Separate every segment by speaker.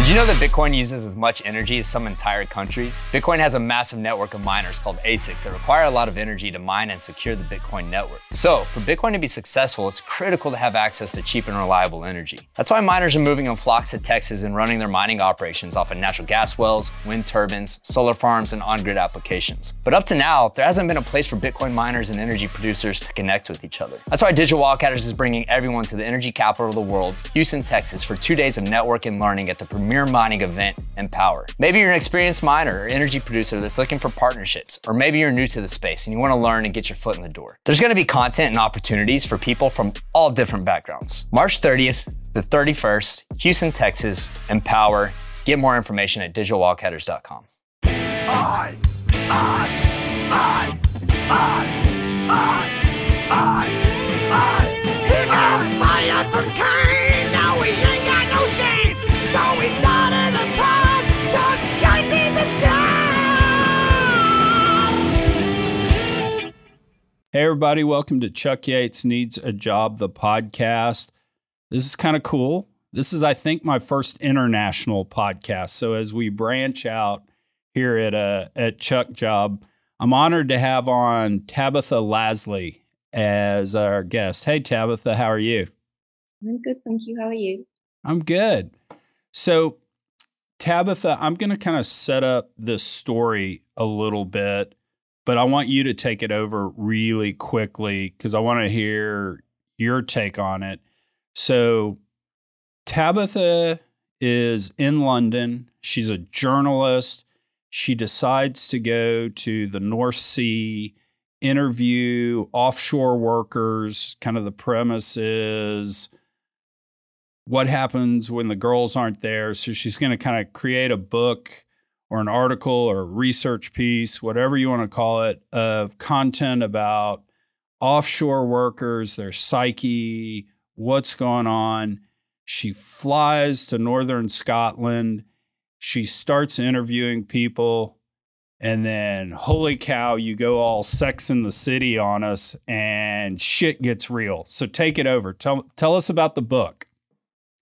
Speaker 1: Did you know that Bitcoin uses as much energy as some entire countries? Bitcoin has a massive network of miners called ASICs that require a lot of energy to mine and secure the Bitcoin network. So, for Bitcoin to be successful, it's critical to have access to cheap and reliable energy. That's why miners are moving in flocks to Texas and running their mining operations off of natural gas wells, wind turbines, solar farms, and on grid applications. But up to now, there hasn't been a place for Bitcoin miners and energy producers to connect with each other. That's why Digital Wildcatters is bringing everyone to the energy capital of the world, Houston, Texas, for two days of network and learning at the premier premier mining event Empower. Maybe you're an experienced miner or energy producer that's looking for partnerships, or maybe you're new to the space and you want to learn and get your foot in the door. There's going to be content and opportunities for people from all different backgrounds. March 30th to 31st, Houston, Texas, Empower. Get more information at digitalwildcatters.com. I, I, I, I, I, I, I, fire from Cain,
Speaker 2: Hey, everybody, welcome to Chuck Yates Needs a Job, the podcast. This is kind of cool. This is, I think, my first international podcast. So as we branch out here at uh, at Chuck Job, I'm honored to have on Tabitha Lasley as our guest. Hey, Tabitha, how are you?
Speaker 3: I'm good, thank you. How are you?
Speaker 2: I'm good. So, Tabitha, I'm going to kind of set up this story a little bit, but I want you to take it over really quickly because I want to hear your take on it. So, Tabitha is in London. She's a journalist. She decides to go to the North Sea, interview offshore workers. Kind of the premise is what happens when the girls aren't there. So she's going to kind of create a book or an article or a research piece, whatever you want to call it, of content about offshore workers, their psyche, what's going on. She flies to northern Scotland. She starts interviewing people. And then, holy cow, you go all sex in the city on us and shit gets real. So take it over. Tell, tell us about the book.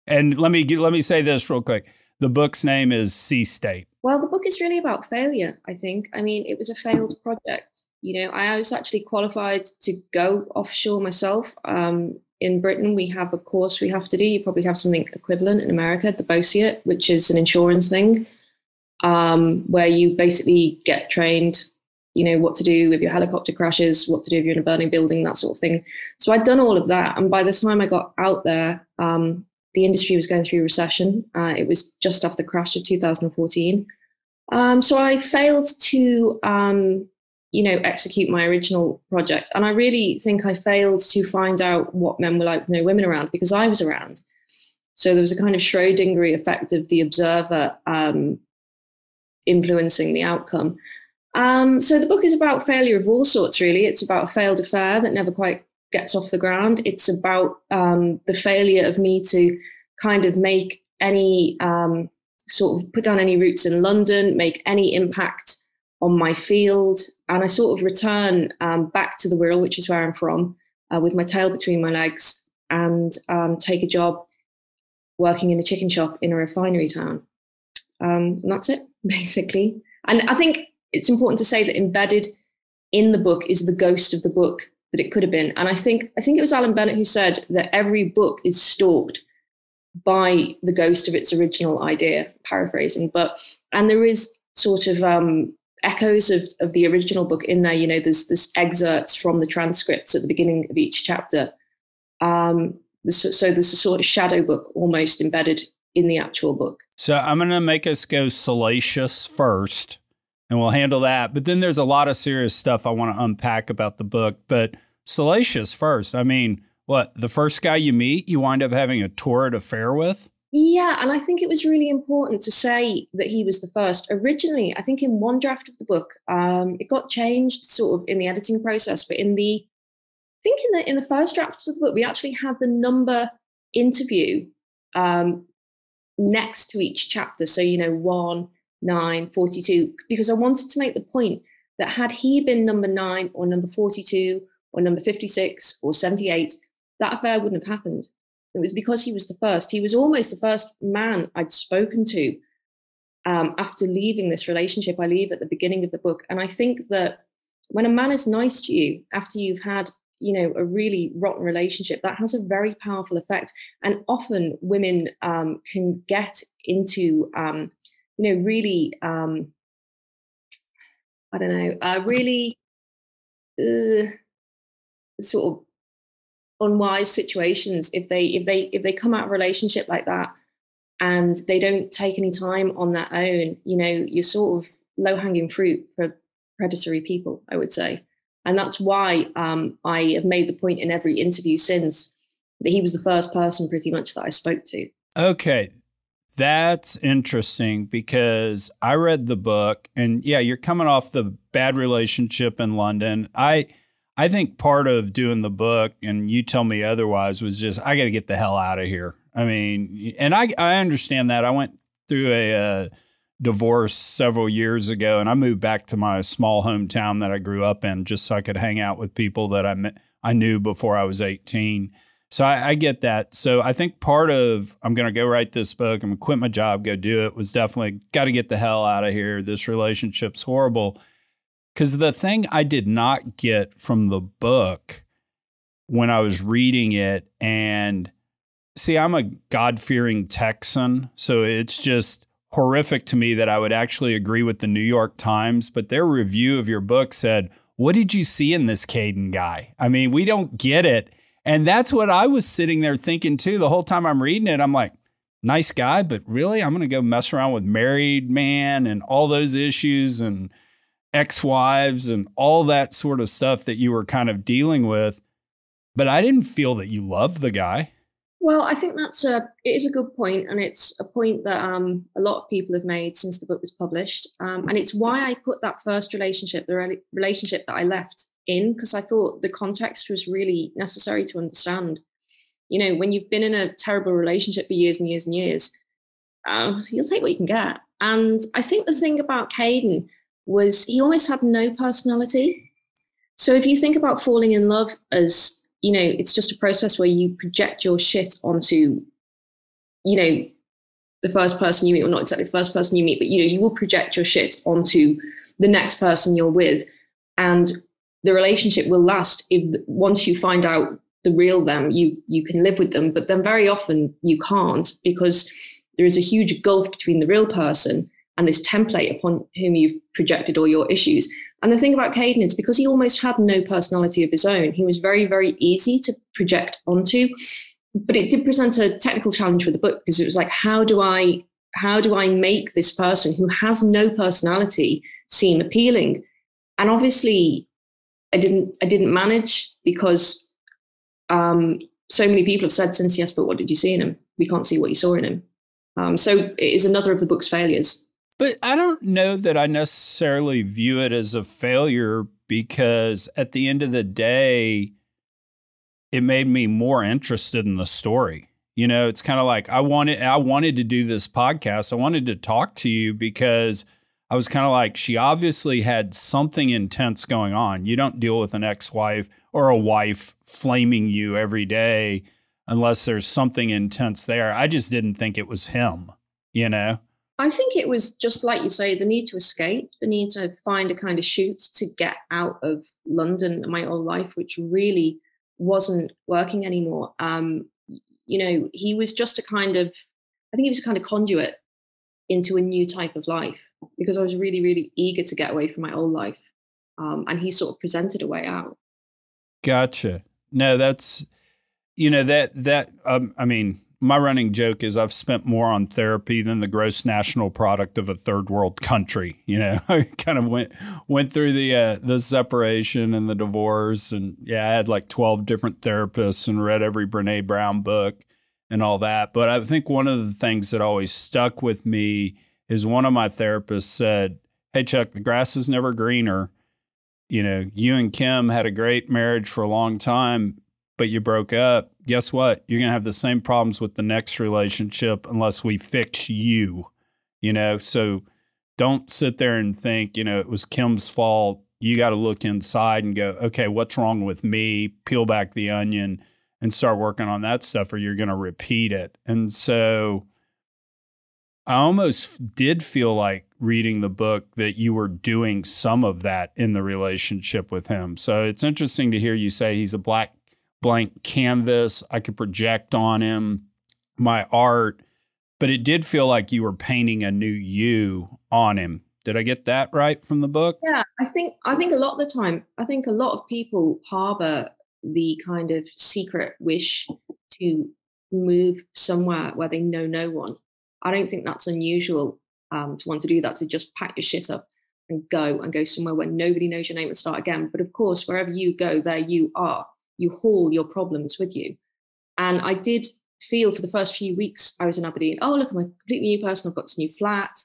Speaker 2: And let me let me say this real quick. The book's name is Sea State.
Speaker 3: Well, the book is really about failure, I think. I mean, it was a failed project. You know, I was actually qualified to go offshore myself. Um, in Britain, we have a course we have to do. You probably have something equivalent in America, the BOSIET, which is an insurance thing, um, where you basically get trained, you know, what to do if your helicopter crashes, what to do if you're in a burning building, that sort of thing. So I'd done all of that. And by the time I got out there, um, the industry was going through recession. Uh, it was just after the crash of 2014. Um, so I failed to, um, you know, execute my original project. And I really think I failed to find out what men were like with no women around because I was around. So there was a kind of Schrodinger effect of the observer um, influencing the outcome. Um, so the book is about failure of all sorts, really. It's about a failed affair that never quite gets off the ground. It's about um, the failure of me to kind of make any um, sort of put down any roots in London, make any impact on my field. And I sort of return um, back to the Wirral, which is where I'm from, uh, with my tail between my legs and um, take a job working in a chicken shop in a refinery town. Um, and that's it, basically. And I think it's important to say that embedded in the book is the ghost of the book that it could have been. And I think I think it was Alan Bennett who said that every book is stalked by the ghost of its original idea, paraphrasing. But and there is sort of um, echoes of, of the original book in there. You know, there's there's excerpts from the transcripts at the beginning of each chapter. Um, so there's a sort of shadow book almost embedded in the actual book.
Speaker 2: So I'm going to make us go salacious first and we'll handle that. But then there's a lot of serious stuff I want to unpack about the book. But salacious first. I mean, what the first guy you meet, you wind up having a torrid affair with?
Speaker 3: Yeah, and I think it was really important to say that he was the first. Originally, I think in one draft of the book, um, it got changed sort of in the editing process, but in the I think in the in the first draft of the book, we actually had the number interview um, next to each chapter. So you know, one, 9, 42, because I wanted to make the point that had he been number 9 or number 42 or number 56 or 78, that affair wouldn't have happened. it was because he was the first. He was almost the first man I'd spoken to um, after leaving this relationship. I leave at the beginning of the book. And I think that when a man is nice to you after you've had you know a really rotten relationship that has a very powerful effect and often women um, can get into um, you know really um, i don't know uh, really uh, sort of unwise situations if they if they if they come out of a relationship like that and they don't take any time on their own you know you're sort of low hanging fruit for predatory people i would say. And that's why um, i have made the point in every interview since that he was the first person pretty much that i spoke to.
Speaker 2: Okay that's interesting because i read the book and yeah you're coming off the bad relationship in london i I think part of doing the book, and you tell me otherwise, was just I got to get the hell out of here. I mean, and I I understand that. I went through a uh, divorce several years ago, and I moved back to my small hometown that I grew up in, just so I could hang out with people that I met, I knew before I was eighteen. So I, I get that. So I think part of I'm going to go write this book. I'm going to quit my job, go do it. Was definitely got to get the hell out of here. This relationship's horrible because the thing I did not get from the book when I was reading it, and see, I'm a God fearing Texan. So it's just horrific to me that I would actually agree with the New York Times, but their review of your book said, What did you see in this Caden guy? I mean, we don't get it. And that's what I was sitting there thinking too. The whole time I'm reading it, I'm like, nice guy, but really, I'm going to go mess around with married man and all those issues and ex-wives and all that sort of stuff that you were kind of dealing with. But i didn't feel that you loved the guy.
Speaker 3: Well i think that's a it is a good point and it's a point that um, a lot of people have made since the book was published. Um, and it's why i put that first relationship the re- relationship that i left in because i thought the context was really necessary to understand you know when you've been in a terrible relationship for years and years and years uh, you'll take what you can get and i think the thing about Caden was he almost had no personality. So if you think about falling in love as, you know, it's just a process where you project your shit onto, you know, the first person you meet, or not exactly the first person you meet, but you know, you will project your shit onto the next person you're with. And the relationship will last if once you find out the real them, you you can live with them. But then very often you can't because there is a huge gulf between the real person and this template upon whom you've projected all your issues. And the thing about Caden is because he almost had no personality of his own, he was very, very easy to project onto. But it did present a technical challenge with the book because it was like, how do I how do I make this person who has no personality seem appealing? And obviously I didn't I didn't manage because um, so many people have said since yes, but what did you see in him? We can't see what you saw in him. Um, so it is another of the book's failures.
Speaker 2: But I don't know that I necessarily view it as a failure because at the end of the day, it made me more interested in the story. You know, it's kind of like I wanted I wanted to do this podcast. I wanted to talk to you because I was kind of like she obviously had something intense going on. You don't deal with an ex-wife or a wife flaming you every day unless there's something intense there. I just didn't think it was him, you know.
Speaker 3: I think it was just like you say, the need to escape, the need to find a kind of shoot to get out of London my old life, which really wasn't working anymore. Um, you know, he was just a kind of, I think he was a kind of conduit into a new type of life because I was really, really eager to get away from my old life. Um, and he sort of presented a way out.
Speaker 2: Gotcha. No, that's, you know, that, that, um, I mean, my running joke is I've spent more on therapy than the gross national product of a third world country. You know, I kind of went went through the uh, the separation and the divorce, and yeah, I had like twelve different therapists and read every Brene Brown book and all that. But I think one of the things that always stuck with me is one of my therapists said, "Hey Chuck, the grass is never greener." You know, you and Kim had a great marriage for a long time, but you broke up, guess what? You're going to have the same problems with the next relationship unless we fix you, you know? So don't sit there and think, you know, it was Kim's fault. You got to look inside and go, okay, what's wrong with me? Peel back the onion and start working on that stuff, or you're going to repeat it. And so I almost did feel like reading the book that you were doing some of that in the relationship with him. So it's interesting to hear you say he's a black blank canvas. I could project on him my art, but it did feel like you were painting a new you on him. Did I get that right from the book?
Speaker 3: Yeah, I think I think a lot of the time, I think a lot of people harbor the kind of secret wish to move somewhere where they know no one. I don't think that's unusual um, to want to do that, to just pack your shit up and go and go somewhere where nobody knows your name and start again. But of course, wherever you go, there you are. You haul your problems with you. And I did feel for the first few weeks I was in Aberdeen, oh, look, I'm a completely new person. I've got this new flat.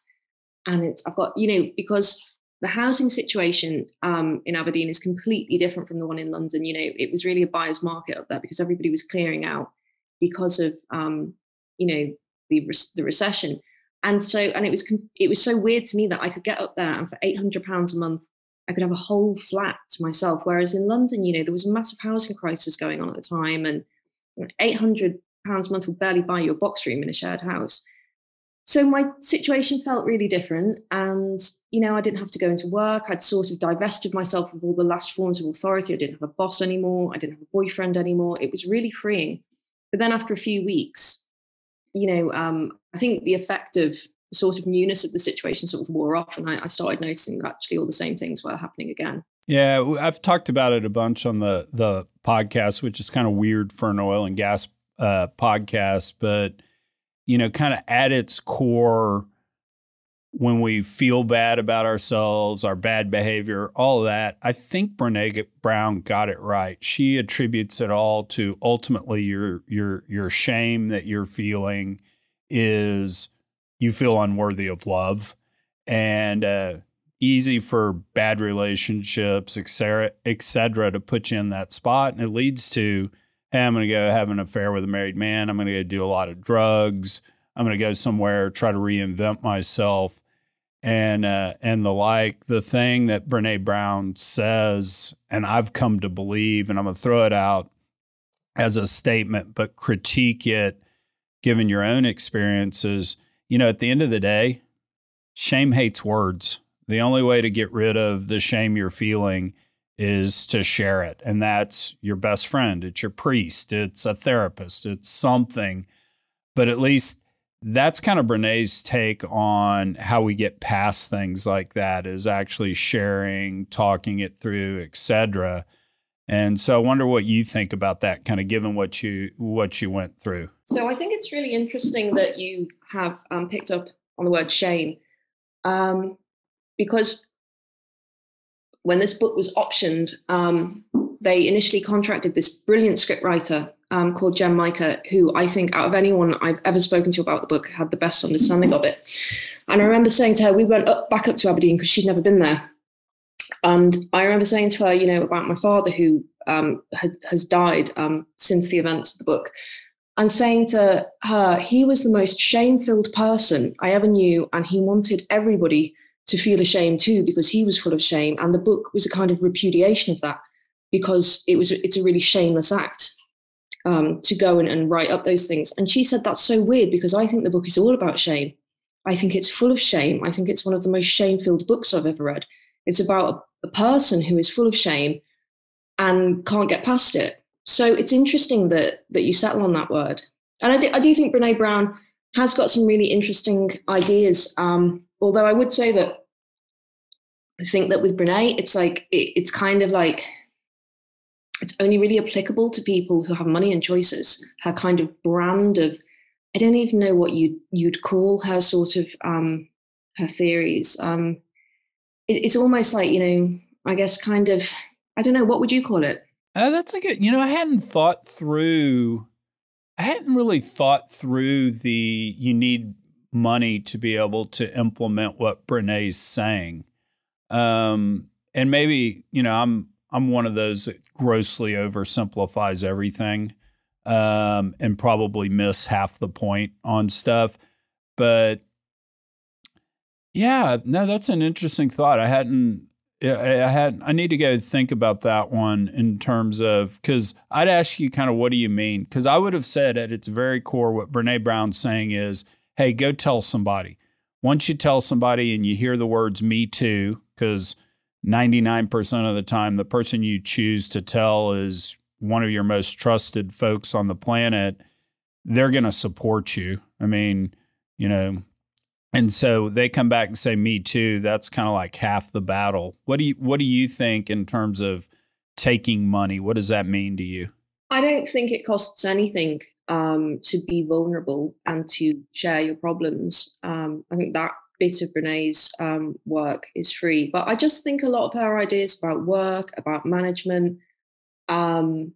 Speaker 3: And it's, I've got, you know, because the housing situation um, in Aberdeen is completely different from the one in London. You know, it was really a buyer's market up there because everybody was clearing out because of, um, you know, the the recession. And so, and it was it was so weird to me that I could get up there and for eight hundred pounds a month, I could have a whole flat to myself. Whereas in London, you know, there was a massive housing crisis going on at the time, and eight hundred pounds a month would barely buy you a box room in a shared house. So my situation felt really different. And, you know, I didn't have to go into work. I'd sort of divested myself of all the last forms of authority. I didn't have a boss anymore. I didn't have a boyfriend anymore. It was really freeing. But then after a few weeks, you know, um, I think the effect of sort of newness of the situation sort of wore off. And I, I started noticing actually all the same things were happening again.
Speaker 2: Yeah, I've talked about it a bunch on the the podcast, which is kind of weird for an oil and gas uh, podcast, but you know, kind of at its core, when we feel bad about ourselves, our bad behavior, all that, I think Brene Brown got it right. She attributes it all to ultimately your your your shame that you're feeling is you feel unworthy of love, and uh, easy for bad relationships, et cetera, et cetera, to put you in that spot, and it leads to hey, I'm going to go have an affair with a married man. I'm going to go do a lot of drugs. I'm going to go somewhere, try to reinvent myself and uh, and the like. The thing that Brene Brown says, and I've come to believe, and I'm to throw it out as a statement, but critique it given your own experiences. You know, at the end of the day, shame hates words. The only way to get rid of the shame you're feeling is to share it. And that's your best friend, it's your priest, it's a therapist, it's something. But at least that's kind of Brene's take on how we get past things like that is actually sharing, talking it through, etc. And so I wonder what you think about that, kind of given what you what you went through.
Speaker 3: So I think it's really interesting that you have um, picked up on the word shame, um, because when this book was optioned, um, they initially contracted this brilliant scriptwriter um, called Jen Micah, who I think out of anyone I've ever spoken to about the book had the best understanding of it. And I remember saying to her, we went up, back up to Aberdeen because she'd never been there. And I remember saying to her, you know, about my father who um, had, has died um, since the events of the book, and saying to her, he was the most shame filled person I ever knew, and he wanted everybody to feel ashamed too because he was full of shame and the book was a kind of repudiation of that because it was it's a really shameless act um, to go and, and write up those things. And she said that's so weird because i think the book is all about shame. I think it's full of shame. I think it's one of the most shame-filled books i've ever read. It's about a, a person who is full of shame and can't get past it. So it's interesting that that you settle on that word. And i do, I do think brene brown has got some really interesting ideas. Um, although I would say that I think that with Brene, it's like it, it's kind of like it's only really applicable to people who have money and choices. Her kind of brand of I don't even know what you you'd call her sort of um, her theories. Um, it, it's almost like you know, I guess, kind of I don't know what would you call it.
Speaker 2: Uh, that's like a, you know, I hadn't thought through. I hadn't really thought through the you need money to be able to implement what Brene's saying. Um, and maybe, you know, I'm I'm one of those that grossly oversimplifies everything um, and probably miss half the point on stuff. But yeah, no, that's an interesting thought. I hadn't I had I need to go think about that one in terms of because I'd ask you kind of what do you mean? Because I would have said at its very core what Brene Brown's saying is, hey, go tell somebody. Once you tell somebody and you hear the words "me too," because 99% of the time the person you choose to tell is one of your most trusted folks on the planet, they're going to support you. I mean, you know, and so they come back and say me too. That's kind of like half the battle. What do you what do you think in terms of taking money? What does that mean to you?
Speaker 3: I don't think it costs anything um, to be vulnerable and to share your problems. Um, i think that bit of brene's um, work is free but i just think a lot of her ideas about work about management um,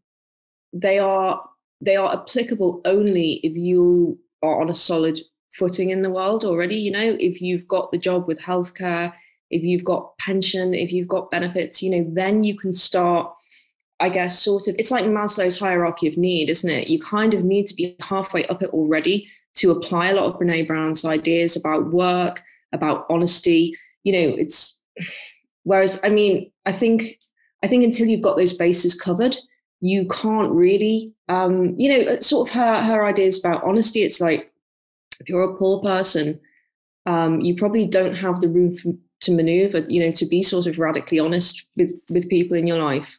Speaker 3: they are they are applicable only if you are on a solid footing in the world already. You know, if you've got the job with healthcare, if you've got pension, if you've got benefits, you know, then you can start, I guess, sort of, it's like Maslow's hierarchy of need, isn't it? You kind of need to be halfway up it already to apply a lot of Brene Brown's ideas about work, about honesty. You know, it's, whereas, I mean, I think, I think until you've got those bases covered, you can't really, um, you know, sort of her her ideas about honesty. It's like if you're a poor person, um, you probably don't have the room for, to maneuver, you know, to be sort of radically honest with with people in your life.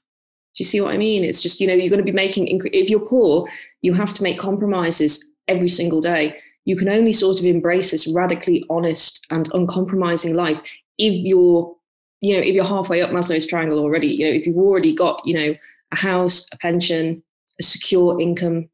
Speaker 3: Do you see what I mean? It's just, you know, you're going to be making, if you're poor, you have to make compromises every single day. You can only sort of embrace this radically honest and uncompromising life if you're, you know, if you're halfway up Maslow's triangle already, you know, if you've already got, you know, a house, a pension, a secure income,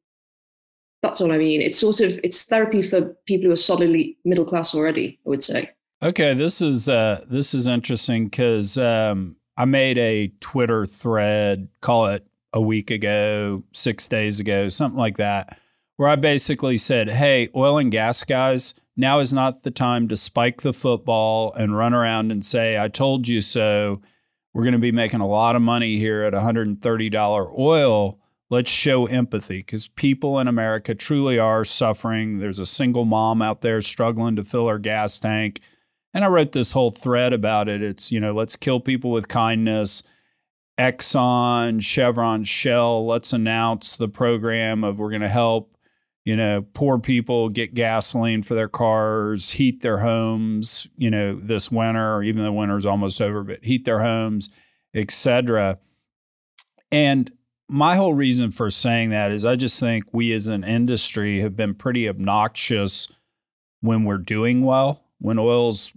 Speaker 3: that's all I mean. It's sort of it's therapy for people who are solidly middle class already. I would say.
Speaker 2: Okay, this is uh, this is interesting because um, I made a Twitter thread, call it a week ago, six days ago, something like that, where I basically said, "Hey, oil and gas guys." Now is not the time to spike the football and run around and say, I told you so. We're going to be making a lot of money here at $130 oil let's show empathy because people in America truly are suffering. There's a single mom out there struggling to fill her gas tank. And I wrote this whole thread about it. It's, you know, let's kill people with kindness. Exxon, Chevron, Shell, let's announce the program of we're going to help, you know, poor people get gasoline for their cars, heat their homes, you know, this winter, even though winter's almost over, but heat their homes, etc. And my whole reason for saying that is I just think we as an industry have been pretty obnoxious when we're doing well. When oil's,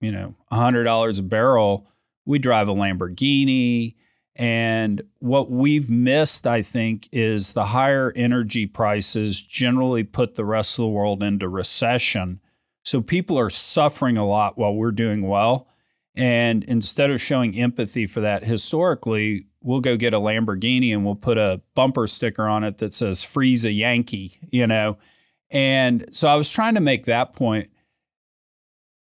Speaker 2: you know, $100 a barrel, we drive a Lamborghini. And what we've missed, I think, is the higher energy prices generally put the rest of the world into recession. So people are suffering a lot while we're doing well. And instead of showing empathy for that historically, we'll go get a Lamborghini and we'll put a bumper sticker on it that says freeze a Yankee, you know. And so I was trying to make that point.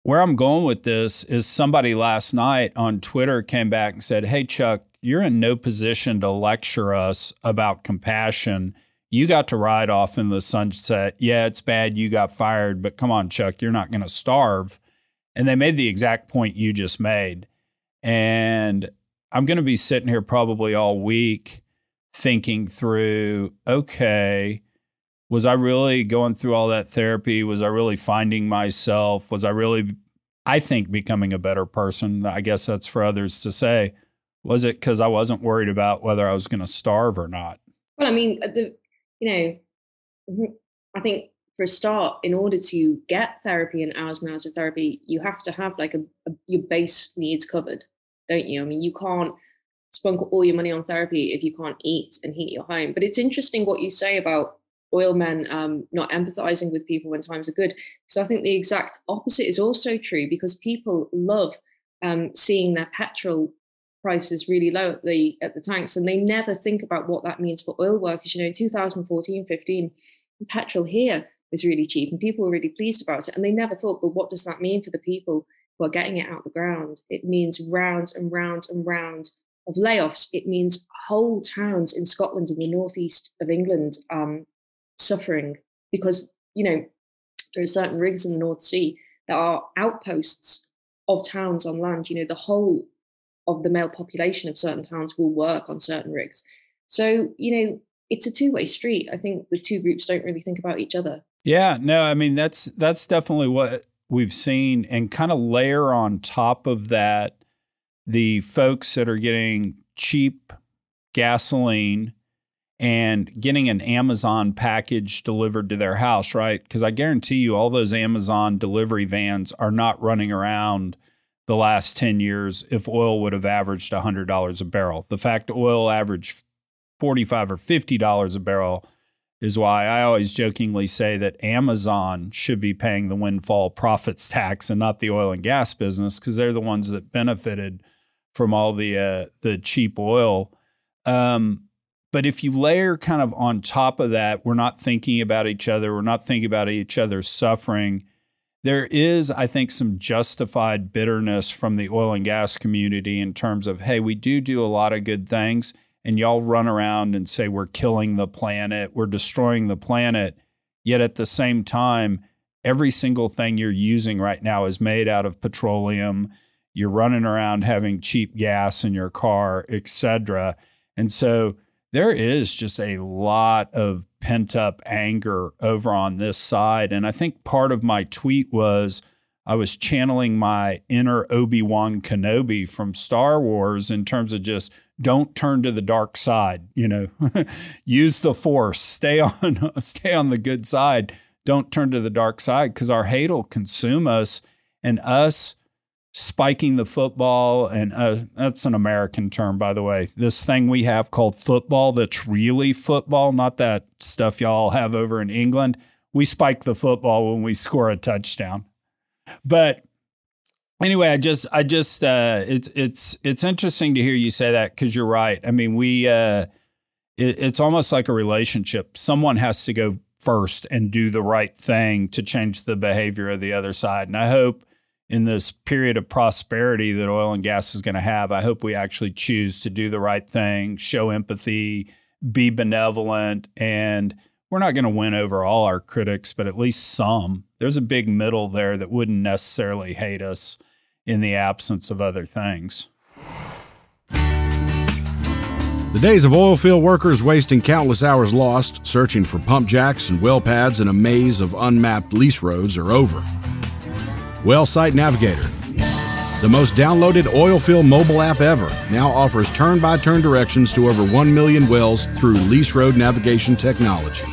Speaker 2: Where I'm going with this is somebody last night on Twitter came back and said, Hey, Chuck, you're in no position to lecture us about compassion. You got to ride off in the sunset. Yeah, it's bad you got fired, but come on, Chuck, you're not going to starve. And they made the exact point you just made. And I'm going to be sitting here probably all week thinking through okay, was I really going through all that therapy? Was I really finding myself? Was I really, I think, becoming a better person? I guess that's for others to say. Was it because I wasn't worried about whether I was going to starve or not?
Speaker 3: Well, I mean, the, you know, mm-hmm, I think for a start, in order to get therapy and hours and hours of therapy, you have to have like a, a your base needs covered don't you? I mean, you can't spunk all your money on therapy if you can't eat and heat your home. But it's interesting what you say about oil men um, not empathizing with people when times are good, because I think the exact opposite is also true because people love um, seeing their petrol prices really low at the at the tanks and they never think about what that means for oil workers you know in 2014 15 petrol here was really cheap and people were really pleased about it and they never thought well what does that mean for the people who are getting it out the ground. It means round and round and round of layoffs. It means whole towns in Scotland and the northeast of England um, suffering because, you know, there are certain rigs in the North Sea that are outposts of towns on land. You know, the whole of the male population of certain towns will work on certain rigs. So, you know, it's a two way street. I think the two groups don't really think about each other.
Speaker 2: Yeah, no, I mean that's that's definitely what we've seen and kind of layer on top of that the folks that are getting cheap gasoline and getting an Amazon package delivered to their house, right? Because I guarantee you, all those Amazon delivery vans are not running around the last 10 years if oil would have averaged $100 a barrel. The fact oil averaged 45 or $50 a barrel is why I always jokingly say that Amazon should be paying the windfall profits tax and not the oil and gas business because they're the ones that benefited from all the uh, the cheap oil. Um, but if you layer kind of on top of that, we're not thinking about each other, we're not thinking about each other's suffering. There is, I think, some justified bitterness from the oil and gas community in terms of, hey, we do do a lot of good things, and y'all run around and say we're killing the planet, we're destroying the planet. Yet at the same time, every single thing you're using right now is made out of petroleum. You're running around having cheap gas in your car, etc. And so there is just a lot of pent up anger over on this side. And I think part of my tweet was I was channeling my inner Obi Wan Kenobi from Star Wars in terms of just don't turn to the dark side. You know, use the Force, stay on, stay on the good side. Don't turn to the dark side because our hate will consume us, and us spiking the football and uh, that's an american term by the way. This thing we have called football that's really football not that stuff y'all have over in england. We spike the football when we score a touchdown. But anyway i just i just uh, it's it's it's interesting to hear you say that because you're right. I mean we uh, it, it's almost like a relationship. Someone has to go first and do the right thing to change the behavior of the other side. And i hope in this period of prosperity that oil and gas is going to have, I hope we actually choose to do the right thing, show empathy, be benevolent, and we're not going to win over all our critics, but at least some. There's a big middle there that wouldn't necessarily hate us in the absence of other things.
Speaker 4: The days of oil field workers wasting countless hours lost searching for pump jacks and well pads in a maze of unmapped lease roads are over. WellSite Navigator, the most downloaded oilfield mobile app ever, now offers turn by turn directions to over 1 million wells through lease road navigation technology.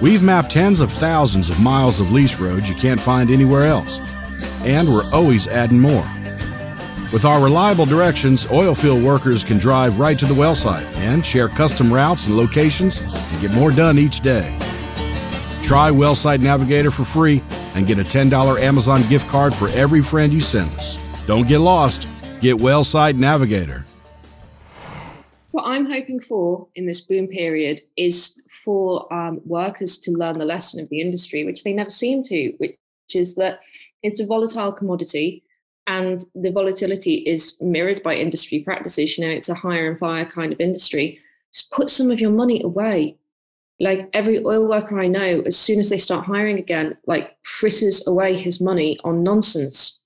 Speaker 4: We've mapped tens of thousands of miles of lease roads you can't find anywhere else, and we're always adding more. With our reliable directions, oilfield workers can drive right to the well site and share custom routes and locations and get more done each day. Try WellSite Navigator for free and get a $10 Amazon gift card for every friend you send us. Don't get lost. Get WellSite Navigator.
Speaker 3: What I'm hoping for in this boom period is for um, workers to learn the lesson of the industry, which they never seem to, which is that it's a volatile commodity and the volatility is mirrored by industry practices. You know, it's a hire and fire kind of industry. Just put some of your money away like every oil worker I know, as soon as they start hiring again, like fritters away his money on nonsense.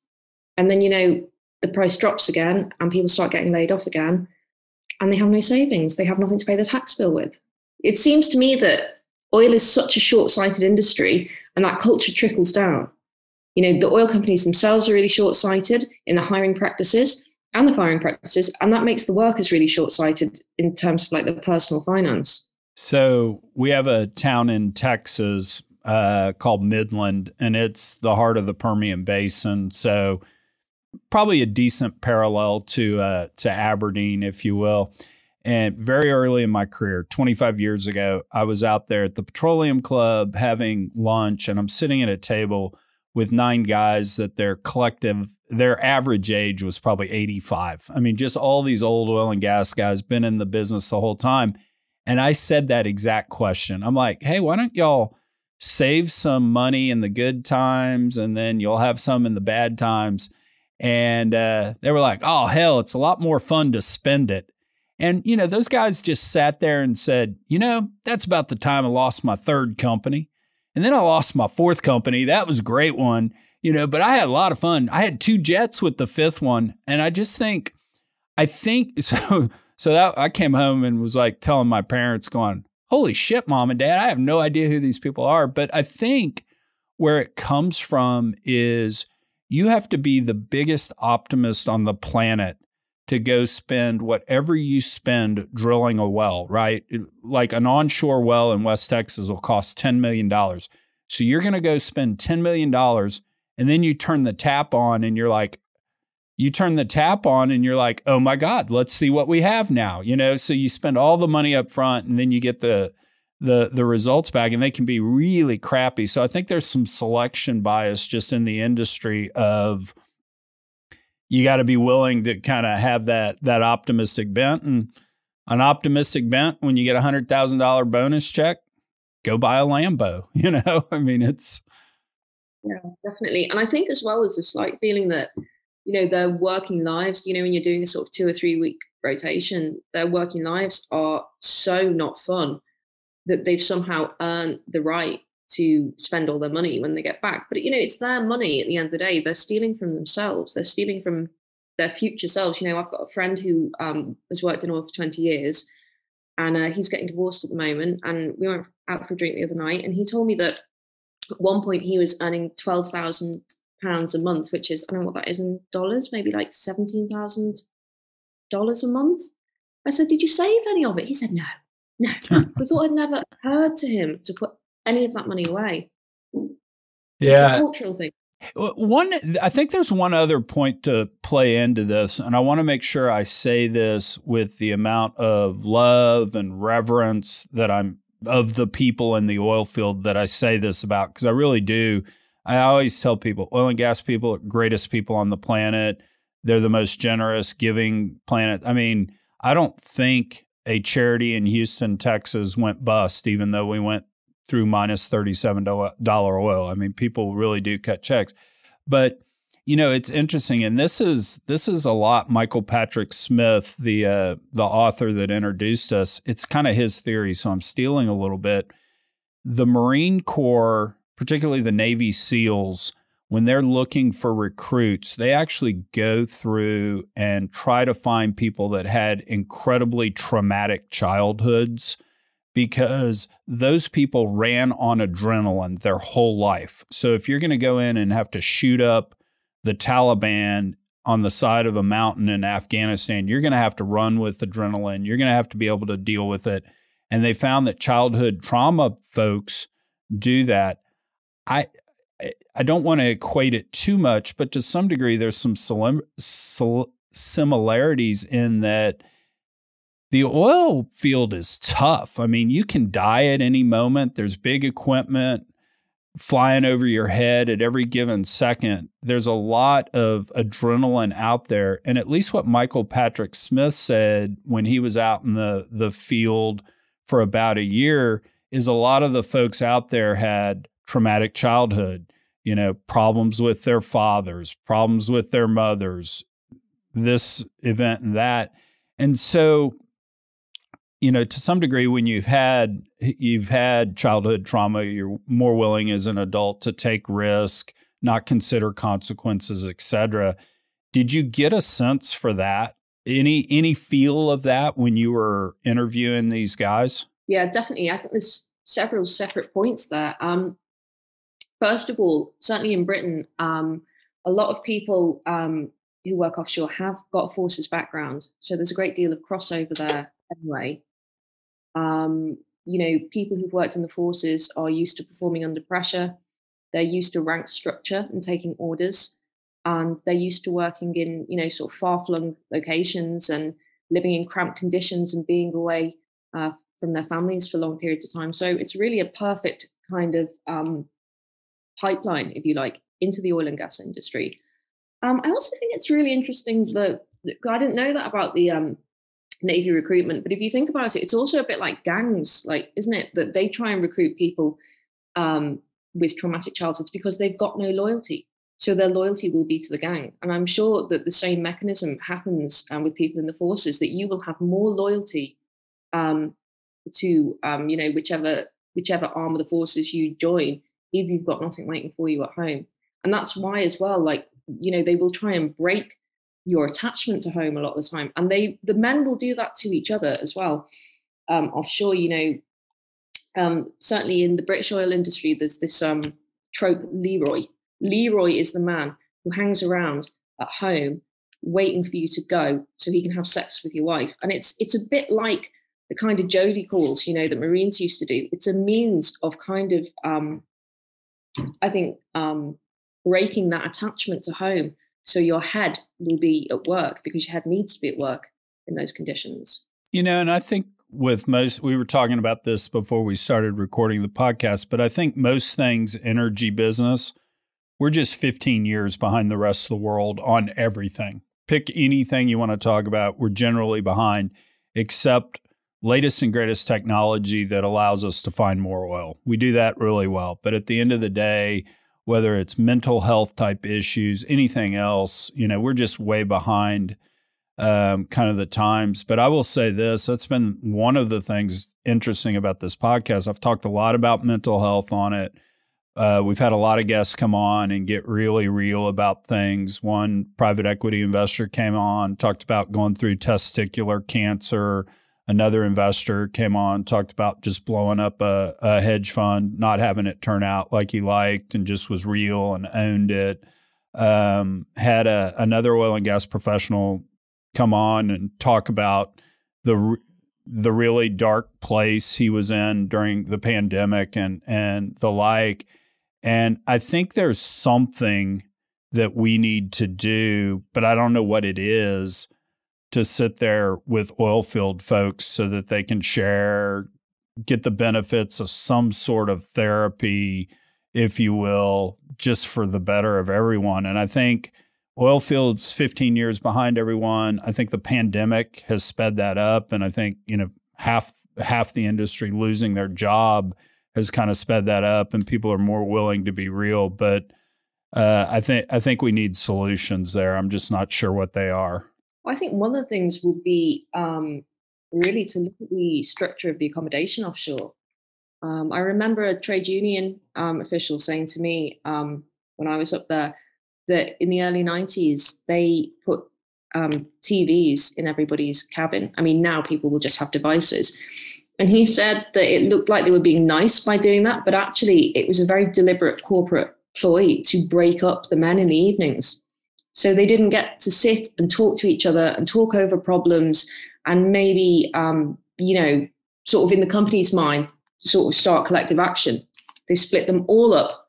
Speaker 3: And then, you know, the price drops again and people start getting laid off again and they have no savings. They have nothing to pay the tax bill with. It seems to me that oil is such a short sighted industry and that culture trickles down. You know, the oil companies themselves are really short sighted in the hiring practices and the firing practices. And that makes the workers really short sighted in terms of like the personal finance.
Speaker 2: So we have a town in Texas uh, called Midland, and it's the heart of the Permian Basin. So probably a decent parallel to uh, to Aberdeen, if you will. And very early in my career, 25 years ago, I was out there at the Petroleum Club having lunch, and I'm sitting at a table with nine guys that their collective, their average age was probably 85. I mean, just all these old oil and gas guys been in the business the whole time. And I said that exact question. I'm like, hey, why don't y'all save some money in the good times and then you'll have some in the bad times? And uh, they were like, oh, hell, it's a lot more fun to spend it. And, you know, those guys just sat there and said, you know, that's about the time I lost my third company. And then I lost my fourth company. That was a great one, you know, but I had a lot of fun. I had two jets with the fifth one. And I just think, I think so. So that I came home and was like telling my parents, going, "Holy shit, mom and dad! I have no idea who these people are." But I think where it comes from is you have to be the biggest optimist on the planet to go spend whatever you spend drilling a well, right? Like an onshore well in West Texas will cost $10 million. So you're going to go spend $10 million and then you turn the tap on and you're like, you turn the tap on and you're like, oh my God, let's see what we have now. You know, so you spend all the money up front and then you get the the the results back and they can be really crappy. So I think there's some selection bias just in the industry of you got to be willing to kind of have that that optimistic bent and an optimistic bent when you get a hundred thousand dollar bonus check, go buy a Lambo. You know, I mean it's
Speaker 3: yeah, definitely. And I think as well as a slight feeling that you know their working lives you know when you're doing a sort of two or three week rotation their working lives are so not fun that they've somehow earned the right to spend all their money when they get back. But you know it's their money at the end of the day. They're stealing from themselves. They're stealing from their future selves. You know i've got a friend who um, has worked in oil for 20 years and uh, he's getting divorced at the moment and we went out for a drink the other night and he told me that at one point he was earning 12,000 pounds a month, which is I don't know what that is in dollars, maybe like seventeen thousand dollars a month. I said, "Did you save any of it?" He said, "No, no." I thought it never occurred to him to put any of that money away.
Speaker 2: Yeah,
Speaker 3: it's a cultural thing.
Speaker 2: One, I think there's one other point to play into this, and I want to make sure I say this with the amount of love and reverence that I'm of the people in the oil field that I say this about, because I really do I always tell people oil and gas people are greatest people on the planet. They're the most generous, giving planet. I mean, I don't think a charity in Houston, Texas went bust, even though we went through minus $37 oil. I mean, people really do cut checks. But you know, it's interesting, and this is this is a lot. Michael Patrick Smith, the uh, the author that introduced us, it's kind of his theory. So I'm stealing a little bit. The Marine Corps particularly the Navy SEALs, when they're looking for recruits, they actually go through and try to find people that had incredibly traumatic childhoods because those people ran on adrenaline their whole life. So if you're going to go in and have to shoot up the Taliban on the side of a mountain in Afghanistan, you're going to have to run with adrenaline. You're going to have to be able to deal with it. And they found that childhood trauma folks do that. I I don't want to equate it too much, but to some degree, there's some similarities in that the oil field is tough. I mean, you can die at any moment. There's big equipment flying over your head at every given second. There's a lot of adrenaline out there. And at least what Michael Patrick Smith said when he was out in the, the field for about a year is a lot of the folks out there had traumatic childhood, you know, problems with their fathers, problems with their mothers, this event and that. And so, you know, to some degree, when you've had you've had childhood trauma, you're more willing as an adult to take risk, not consider consequences, etc. Did you get a sense for that? Any any feel of that when you were interviewing these guys?
Speaker 3: Yeah, definitely. I think there's several separate points there. Um, first of all, certainly in Britain, um, a lot of people um, who work offshore have got forces background. So there's a great deal of crossover there anyway. Um, you know, people who've worked in the forces are used to performing under pressure. They're used to rank structure and taking orders. And they're used to working in, you know, sort of far flung locations and living in cramped conditions and being away uh, from their families for long periods of time. So it's really a perfect kind of um, pipeline, if you like, into the oil and gas industry. Um, I also think it's really interesting that, I didn't know that about the um, Navy recruitment, but if you think about it, it's also a bit like gangs, like isn't it? That they try and recruit people um, with traumatic childhoods because they've got no loyalty. So their loyalty will be to the gang. And I'm sure that the same mechanism happens um, with people in the forces that you will have more loyalty um, to, um, you know, whichever whichever arm of the forces you join if you've got nothing waiting for you at home. And that's why, as well, like, you know, they will try and break your attachment to home a lot of the time. And they the men will do that to each other as well. Um, offshore, you know, um, certainly in the British oil industry, there's this um, trope Leroy. Leroy is the man who hangs around at home waiting for you to go so he can have sex with your wife. And it's it's a bit like the kind of Jody calls, you know, that Marines used to do. It's a means of kind of, um, I think, um, breaking that attachment to home. So your head will be at work because your head needs to be at work in those conditions.
Speaker 2: You know, and I think with most, we were talking about this before we started recording the podcast, but I think most things energy business, we're just 15 years behind the rest of the world on everything. Pick anything you want to talk about, we're generally behind, except latest and greatest technology that allows us to find more oil. We do that really well. But at the end of the day, whether it's mental health type issues, anything else, you know, we're just way behind um, kind of the times. But I will say this that's been one of the things interesting about this podcast. I've talked a lot about mental health on it. Uh, we've had a lot of guests come on and get really real about things. One private equity investor came on, talked about going through testicular cancer another investor came on, talked about just blowing up a, a, hedge fund, not having it turn out like he liked, and just was real and owned it. Um, had a, another oil and gas professional come on and talk about the the really dark place he was in during the pandemic and and the like. And I think there's something that we need to do, but I don't know what it is to sit there with oil field folks so that they can share, get the benefits of some sort of therapy, if you will, just for the better of everyone. And I think oil fields 15 years behind everyone. I think the pandemic has sped that up. And I think, you know, half half the industry losing their job has kind of sped that up and people are more willing to be real. But uh, I think I think we need solutions there. I'm just not sure what they are.
Speaker 3: I think one of the things will be um, really to look at the structure of the accommodation offshore. Um, I remember a trade union um, official saying to me um, when I was up there that in the early 90s, they put um, TVs in everybody's cabin. I mean, now people will just have devices. And he said that it looked like they were being nice by doing that, but actually, it was a very deliberate corporate ploy to break up the men in the evenings so they didn't get to sit and talk to each other and talk over problems and maybe, um, you know, sort of in the company's mind, sort of start collective action. They split them all up.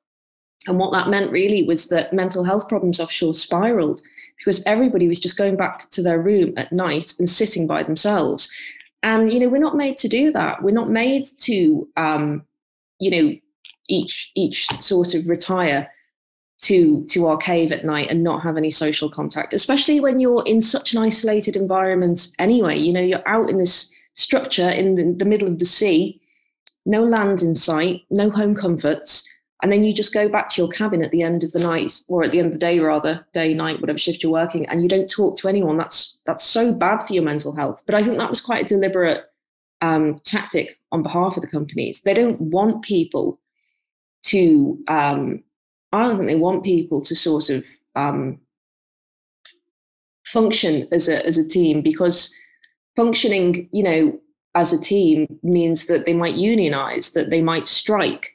Speaker 3: And what that meant really was that mental health problems offshore spiraled because everybody was just going back to their room at night and sitting by themselves. And, you know, we're not made to do that. We're not made to, um, you know, each each sort of retire to to our cave at night and not have any social contact especially when you're in such an isolated environment anyway. You know you're out in this structure in the, the middle of the sea no land in sight no home comforts and then you just go back to your cabin at the end of the night or at the end of the day rather day night whatever shift you're working and you don't talk to anyone. That's that's so bad for your mental health. But i think that was quite a deliberate um, tactic on behalf of the companies. They don't want people to um, I think they want people to sort of um, function as a as a team because functioning, you know, as a team means that they might unionize, that they might strike,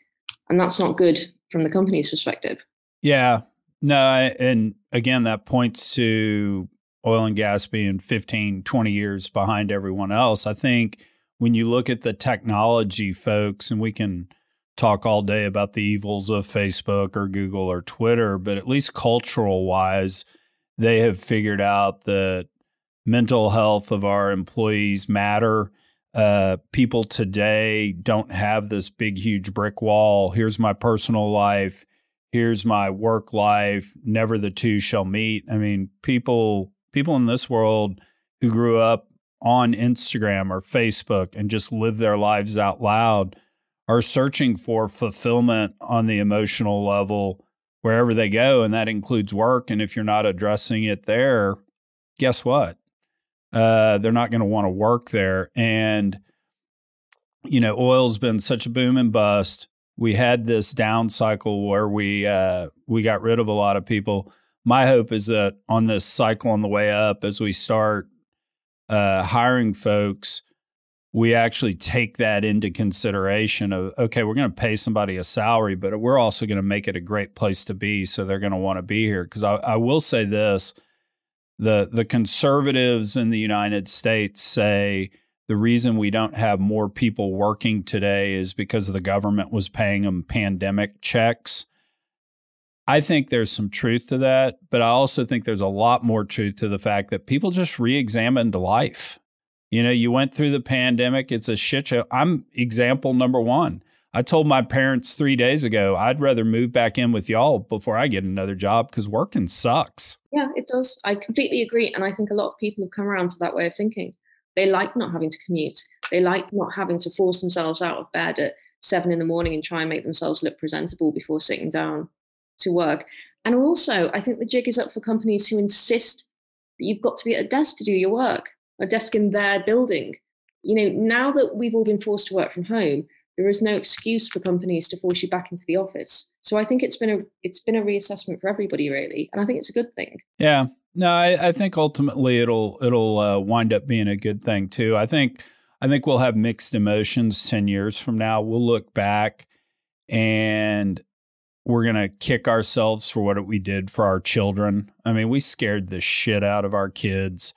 Speaker 3: and that's not good from the company's perspective.
Speaker 2: Yeah, no, and again, that points to oil and gas being 15, 20 years behind everyone else. I think when you look at the technology folks, and we can talk all day about the evils of Facebook or Google or Twitter, but at least cultural wise, they have figured out that mental health of our employees matter. Uh, people today don't have this big, huge brick wall. Here's my personal life. Here's my work life. Never the two shall meet. I mean, people people in this world who grew up on Instagram or Facebook and just live their lives out loud are searching for fulfillment on the emotional level wherever they go, and that includes work. And if you're not addressing it there, guess what? Uh, they're not going to want to work there. And, you know, oil's been such a boom and bust. We had this down cycle where we uh, we got rid of a lot of people. my hope is that on this cycle on the way up, as we start uh, hiring folks, we actually take that into consideration of okay we're going to pay somebody a salary but we're also going to make it a great place to be so they're going to want to be here. Because I, I, will say this the the conservatives in the united states say the reason we don't have more people working today is because the government was paying them pandemic checks. I think there's some truth to that, but I also think there's a lot more truth to the fact that people just re examined life you know, you went through the pandemic. It's a shit show. I'm example number one. I told my parents three days ago I'd rather move back in with y'all before I get another job because working sucks.
Speaker 3: Yeah, it does. I completely agree. And I think a lot of people have come around to that way of thinking. They like not having to commute, they like not having to force themselves out of bed at seven in the morning and try and make themselves look presentable before sitting down to work. And also, I think the jig is up for companies who insist that you've got to be at a desk to do your work a desk in their building. You know, now that we've all been forced to work from home, there is no excuse for companies to force you back into the office. So I think it's been a it's been a reassessment for everybody really, and I think it's a good thing.
Speaker 2: Yeah, no, I, I think ultimately it'll it'll uh, wind up being a good thing too. I think I think we'll have mixed emotions ten years from now. We'll look back and we're gonna kick ourselves for what we did for our children. I mean, we scared the shit out of our kids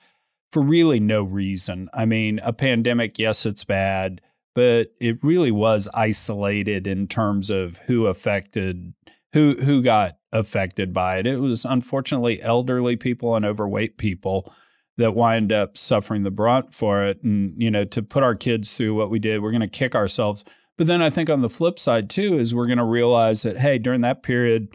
Speaker 2: for really no reason. I mean, a pandemic, yes, it's bad, but it really was isolated in terms of who affected who who got affected by it. It was unfortunately elderly people and overweight people that wind up suffering the brunt for it. And, you know, to put our kids through what we did, we're going to kick ourselves. But then I think on the flip side too is we're going to realize that hey, during that period,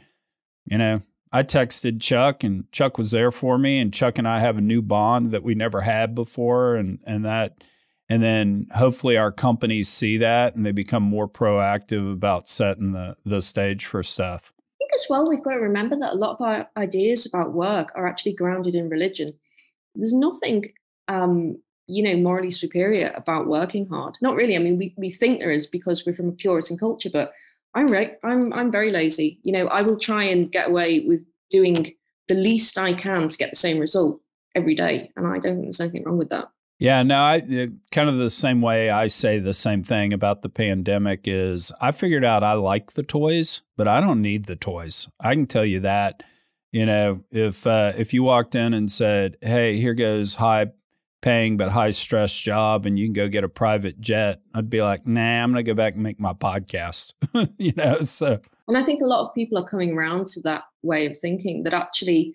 Speaker 2: you know, I texted Chuck and Chuck was there for me and Chuck and I have a new bond that we never had before and and that and then hopefully our companies see that and they become more proactive about setting the the stage for stuff.
Speaker 3: I think as well we've got to remember that a lot of our ideas about work are actually grounded in religion. There's nothing um, you know morally superior about working hard. Not really. I mean we we think there is because we're from a Puritan culture, but I'm right. I'm I'm very lazy. You know, I will try and get away with doing the least I can to get the same result every day, and I don't think there's anything wrong with that.
Speaker 2: Yeah, no, I kind of the same way I say the same thing about the pandemic is I figured out I like the toys, but I don't need the toys. I can tell you that. You know, if uh, if you walked in and said, "Hey, here goes high paying but high stress job and you can go get a private jet, I'd be like, nah, I'm gonna go back and make my podcast. you know, so
Speaker 3: and I think a lot of people are coming around to that way of thinking that actually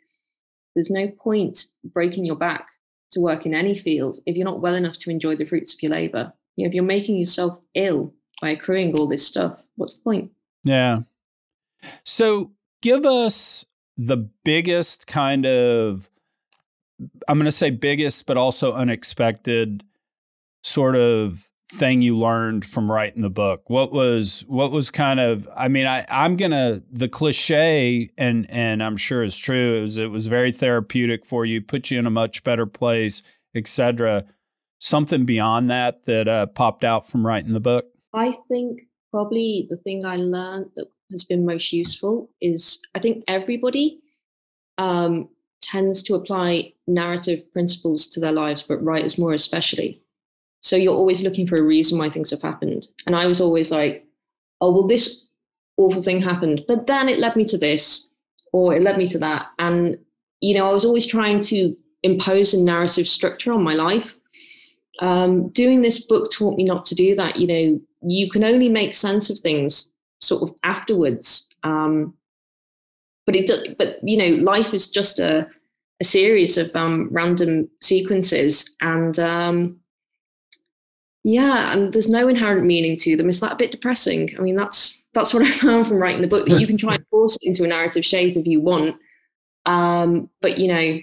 Speaker 3: there's no point breaking your back to work in any field if you're not well enough to enjoy the fruits of your labor. You know, if you're making yourself ill by accruing all this stuff, what's the point?
Speaker 2: Yeah. So give us the biggest kind of I'm going to say biggest, but also unexpected sort of thing you learned from writing the book? What was what was kind of I mean I I'm going to the cliche and and I'm sure it's true is it was very therapeutic for you, put you in a much better place, etc. Something beyond that that uh, popped out from writing the book?
Speaker 3: I think probably the thing I learned that has been most useful is I think everybody um, tends to apply narrative principles to their lives, but writers more especially. So you're always looking for a reason why things have happened. And I was always like, oh, well, this awful thing happened, but then it led me to this, or it led me to that. And, you know, I was always trying to impose a narrative structure on my life. Um, doing this book taught me not to do that. You know, you can only make sense of things sort of afterwards. Um, but it does, but you know, life is just a a series of um, random sequences, and um, yeah, and there's no inherent meaning to them. Is that a bit depressing? I mean, that's that's what I found from writing the book that you can try and force it into a narrative shape if you want, um, but you know,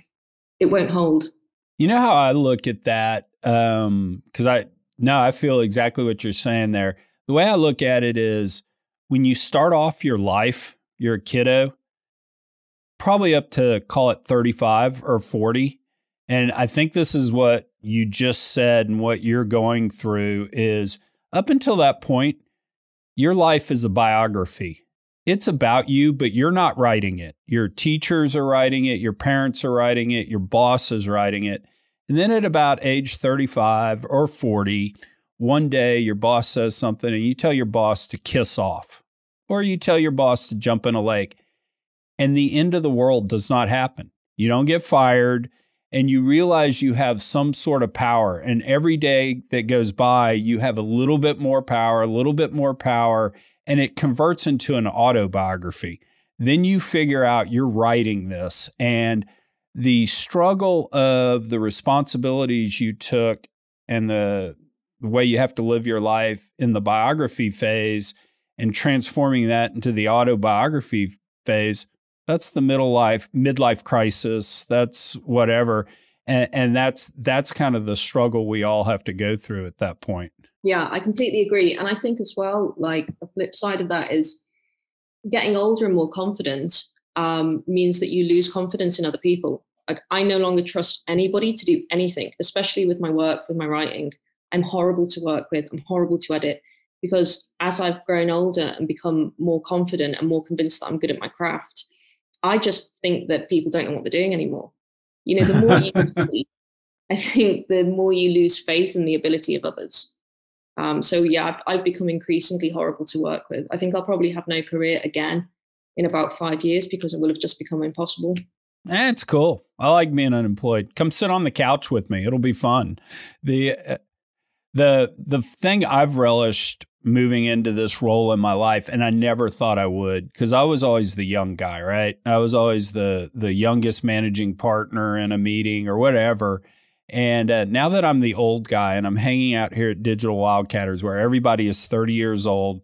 Speaker 3: it won't hold.
Speaker 2: You know how I look at that because um, I no, I feel exactly what you're saying there. The way I look at it is when you start off your life, you're a kiddo, probably up to call it 35 or 40. And I think this is what you just said and what you're going through is up until that point, your life is a biography. it's about you, but you're not writing it. Your teachers are writing it, your parents are writing it, your boss is writing it. And then at about age 35 or 40, one day your boss says something and you tell your boss to kiss off, or you tell your boss to jump in a lake, and the end of the world does not happen. You don't get fired, and you realize you have some sort of power. And every day that goes by, you have a little bit more power, a little bit more power, and it converts into an autobiography. Then you figure out you're writing this, and the struggle of the responsibilities you took and the the way you have to live your life in the biography phase and transforming that into the autobiography phase that's the middle life midlife crisis. That's whatever. And, and that's that's kind of the struggle we all have to go through at that point.
Speaker 3: Yeah i completely agree. And i think as well like the flip side of that is getting older and more confident um, means that you lose confidence in other people. Like i no longer trust anybody to do anything especially with my work with my writing. I'm horrible to work with, I'm horrible to edit. Because as I've grown older and become more confident and more convinced that I'm good at my craft, I just think that people don't know what they're doing anymore. You know, the more you see, I think the more you lose faith in the ability of others. Um, so yeah, I've, I've become increasingly horrible to work with. I think I'll probably have no career again in about five years because it will have just become impossible.
Speaker 2: That's cool. I like being unemployed. Come sit on the couch with me. It'll be fun. The uh, the the thing I've relished moving into this role in my life and I never thought I would cuz I was always the young guy, right? I was always the the youngest managing partner in a meeting or whatever. And uh, now that I'm the old guy and I'm hanging out here at Digital Wildcatters where everybody is 30 years old,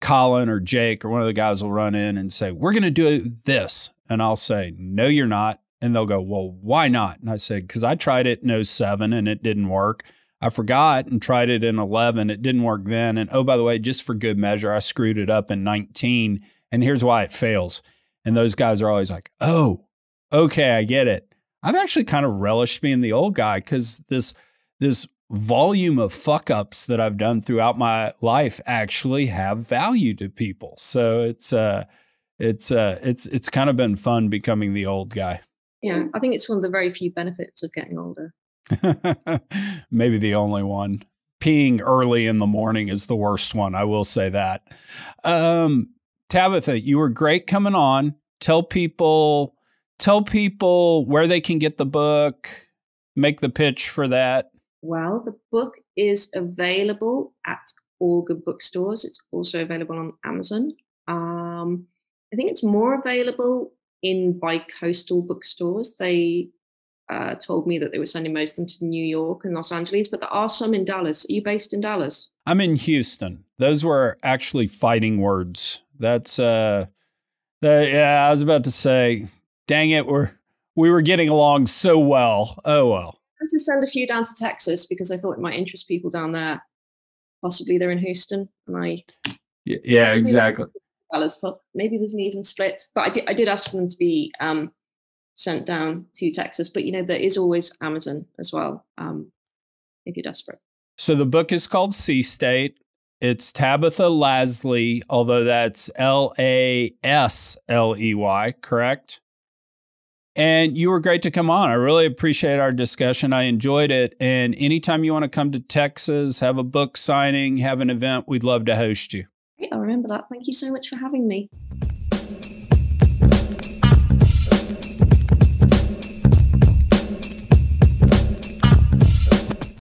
Speaker 2: Colin or Jake or one of the guys will run in and say, "We're going to do this." And I'll say, "No, you're not." And they'll go, "Well, why not?" And I said, "Cuz I tried it in 07 and it didn't work." I forgot and tried it in 11. It didn't work then. And oh, by the way, just for good measure, I screwed it up in 19. And here's why it fails. And those guys are always like, oh, okay, I get it. I've actually kind of relished being the old guy because this this volume of fuck ups that I've done throughout my life actually have value to people. So it's uh it's uh it's it's kind of been fun becoming the old guy.
Speaker 3: Yeah, I think it's one of the very few benefits of getting older.
Speaker 2: Maybe the only one. Peeing early in the morning is the worst one. I will say that. Um, Tabitha, you were great coming on. Tell people, tell people where they can get the book. Make the pitch for that.
Speaker 3: Well, the book is available at all good bookstores. It's also available on Amazon. Um, I think it's more available in bi-coastal bookstores. They uh, told me that they were sending most of them to New York and Los Angeles, but there are some in Dallas. Are you based in Dallas?
Speaker 2: I'm in Houston. Those were actually fighting words. That's uh, the, yeah. I was about to say, dang it, we're we were getting along so well. Oh well.
Speaker 3: I had to send a few down to Texas because I thought it might interest people down there. Possibly they're in Houston, and I.
Speaker 2: Yeah, yeah exactly.
Speaker 3: Dallas, but maybe there's an even split. But I did I did ask for them to be um, sent down to Texas. But you know, there is always Amazon as well um, if you're desperate.
Speaker 2: So the book is called Sea State. It's Tabitha Lasley, although that's L A S L E Y, correct? And you were great to come on. I really appreciate our discussion. I enjoyed it. And anytime you want to come to Texas, have a book signing, have an event, we'd love to host you.
Speaker 3: I'll remember that. Thank you so much for having me.